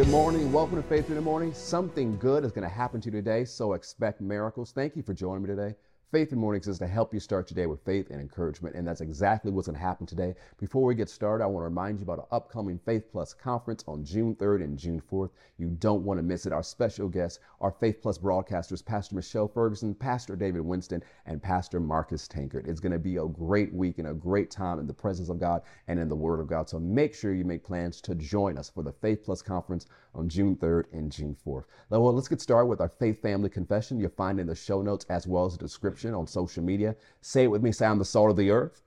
Good morning. Welcome to Faith in the Morning. Something good is going to happen to you today, so expect miracles. Thank you for joining me today. Faith in Mornings is to help you start your day with faith and encouragement, and that's exactly what's going to happen today. Before we get started, I want to remind you about our upcoming Faith Plus conference on June 3rd and June 4th. You don't want to miss it. Our special guests are Faith Plus broadcasters, Pastor Michelle Ferguson, Pastor David Winston, and Pastor Marcus Tankard. It's going to be a great week and a great time in the presence of God and in the Word of God. So make sure you make plans to join us for the Faith Plus conference on June 3rd and June 4th. Now, well, let's get started with our Faith Family Confession. You'll find in the show notes as well as the description on social media. Say it with me. Say, I'm the salt of the earth.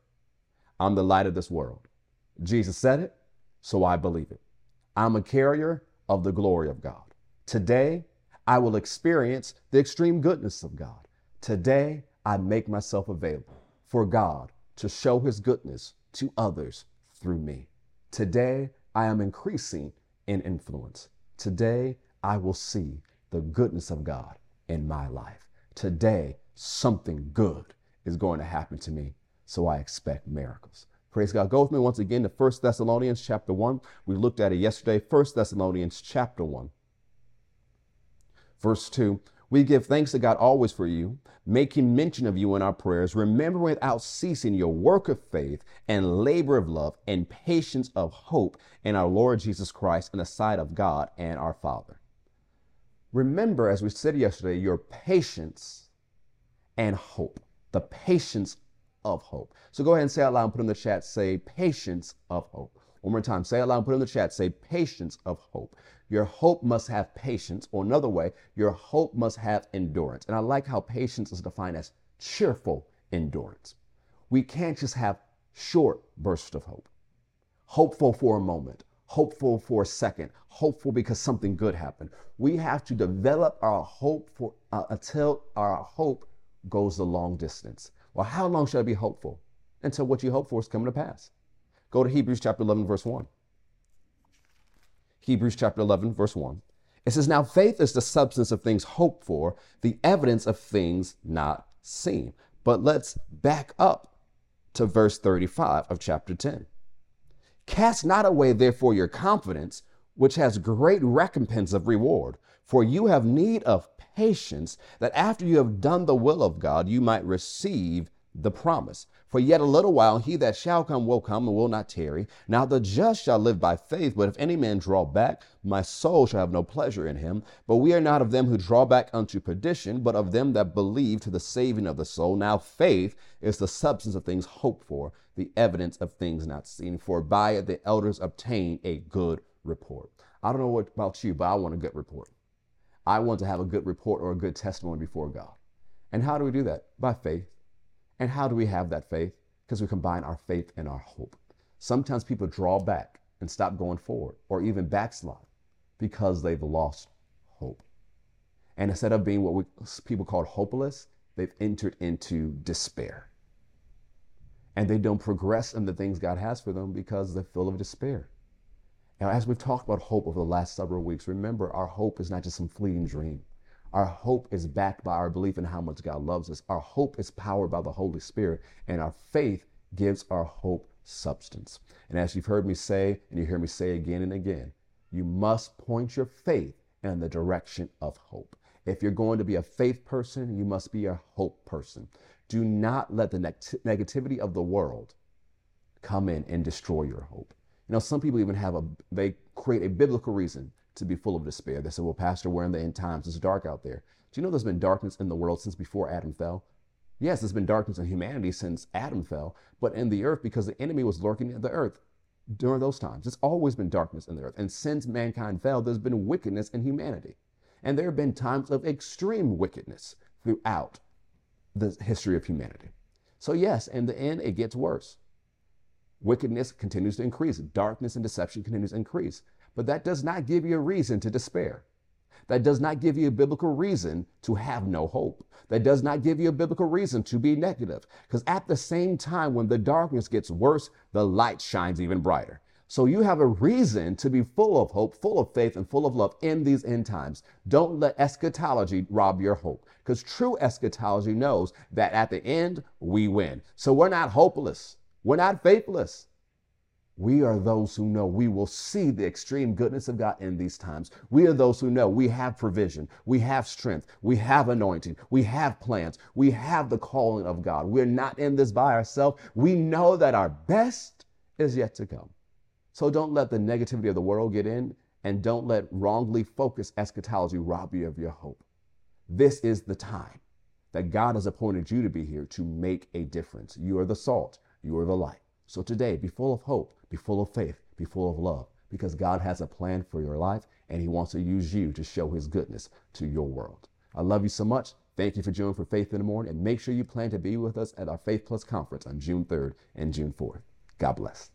I'm the light of this world. Jesus said it, so I believe it. I'm a carrier of the glory of God. Today, I will experience the extreme goodness of God. Today, I make myself available for God to show his goodness to others through me. Today, I am increasing in influence. Today, I will see the goodness of God in my life. Today, something good is going to happen to me. So I expect miracles. Praise God. Go with me once again to 1 Thessalonians chapter 1. We looked at it yesterday. 1 Thessalonians chapter 1. Verse 2. We give thanks to God always for you, making mention of you in our prayers, remembering without ceasing your work of faith and labor of love and patience of hope in our Lord Jesus Christ in the sight of God and our Father. Remember, as we said yesterday, your patience and hope. The patience of hope. So go ahead and say out loud and put in the chat, say patience of hope. One more time, say out loud and put in the chat, say patience of hope. Your hope must have patience, or another way, your hope must have endurance. And I like how patience is defined as cheerful endurance. We can't just have short bursts of hope, hopeful for a moment, hopeful for a second, hopeful because something good happened. We have to develop our hope for uh, until our hope goes the long distance. Well, how long should I be hopeful? Until what you hope for is coming to pass. Go to Hebrews chapter 11, verse 1. Hebrews chapter 11, verse 1. It says, Now faith is the substance of things hoped for, the evidence of things not seen. But let's back up to verse 35 of chapter 10. Cast not away, therefore, your confidence, which has great recompense of reward, for you have need of patience, that after you have done the will of God, you might receive the promise. For yet a little while he that shall come will come and will not tarry. Now the just shall live by faith, but if any man draw back, my soul shall have no pleasure in him. But we are not of them who draw back unto perdition, but of them that believe to the saving of the soul. Now faith is the substance of things hoped for, the evidence of things not seen. For by it the elders obtain a good report. I don't know what about you, but I want a good report. I want to have a good report or a good testimony before God. And how do we do that? By faith. And how do we have that faith? Because we combine our faith and our hope. Sometimes people draw back and stop going forward or even backslide because they've lost hope. And instead of being what we, people call hopeless, they've entered into despair. And they don't progress in the things God has for them because they're full of despair. Now, as we've talked about hope over the last several weeks, remember our hope is not just some fleeting dream. Our hope is backed by our belief in how much God loves us. Our hope is powered by the Holy Spirit, and our faith gives our hope substance. And as you've heard me say, and you hear me say again and again, you must point your faith in the direction of hope. If you're going to be a faith person, you must be a hope person. Do not let the negativity of the world come in and destroy your hope. Know, some people even have a, they create a biblical reason to be full of despair. They say, well, Pastor, we're in the end times. It's dark out there. Do you know there's been darkness in the world since before Adam fell? Yes, there's been darkness in humanity since Adam fell, but in the earth, because the enemy was lurking in the earth during those times. It's always been darkness in the earth. And since mankind fell, there's been wickedness in humanity. And there have been times of extreme wickedness throughout the history of humanity. So, yes, in the end, it gets worse wickedness continues to increase, darkness and deception continues to increase. But that does not give you a reason to despair. That does not give you a biblical reason to have no hope. That does not give you a biblical reason to be negative. Because at the same time, when the darkness gets worse, the light shines even brighter. So you have a reason to be full of hope, full of faith, and full of love in these end times. Don't let eschatology rob your hope. Because true eschatology knows that at the end, we win. So we're not hopeless. We're not faithless. We are those who know we will see the extreme goodness of God in these times. We are those who know we have provision, we have strength, we have anointing, we have plans, we have the calling of God. We're not in this by ourselves. We know that our best is yet to come. So don't let the negativity of the world get in and don't let wrongly focused eschatology rob you of your hope. This is the time that God has appointed you to be here to make a difference. You are the salt, you are the light. So today, be full of hope, be full of faith, be full of love, because God has a plan for your life and He wants to use you to show His goodness to your world. I love you so much. Thank you for joining for Faith in the Morning, and make sure you plan to be with us at our Faith Plus conference on June 3rd and June 4th. God bless.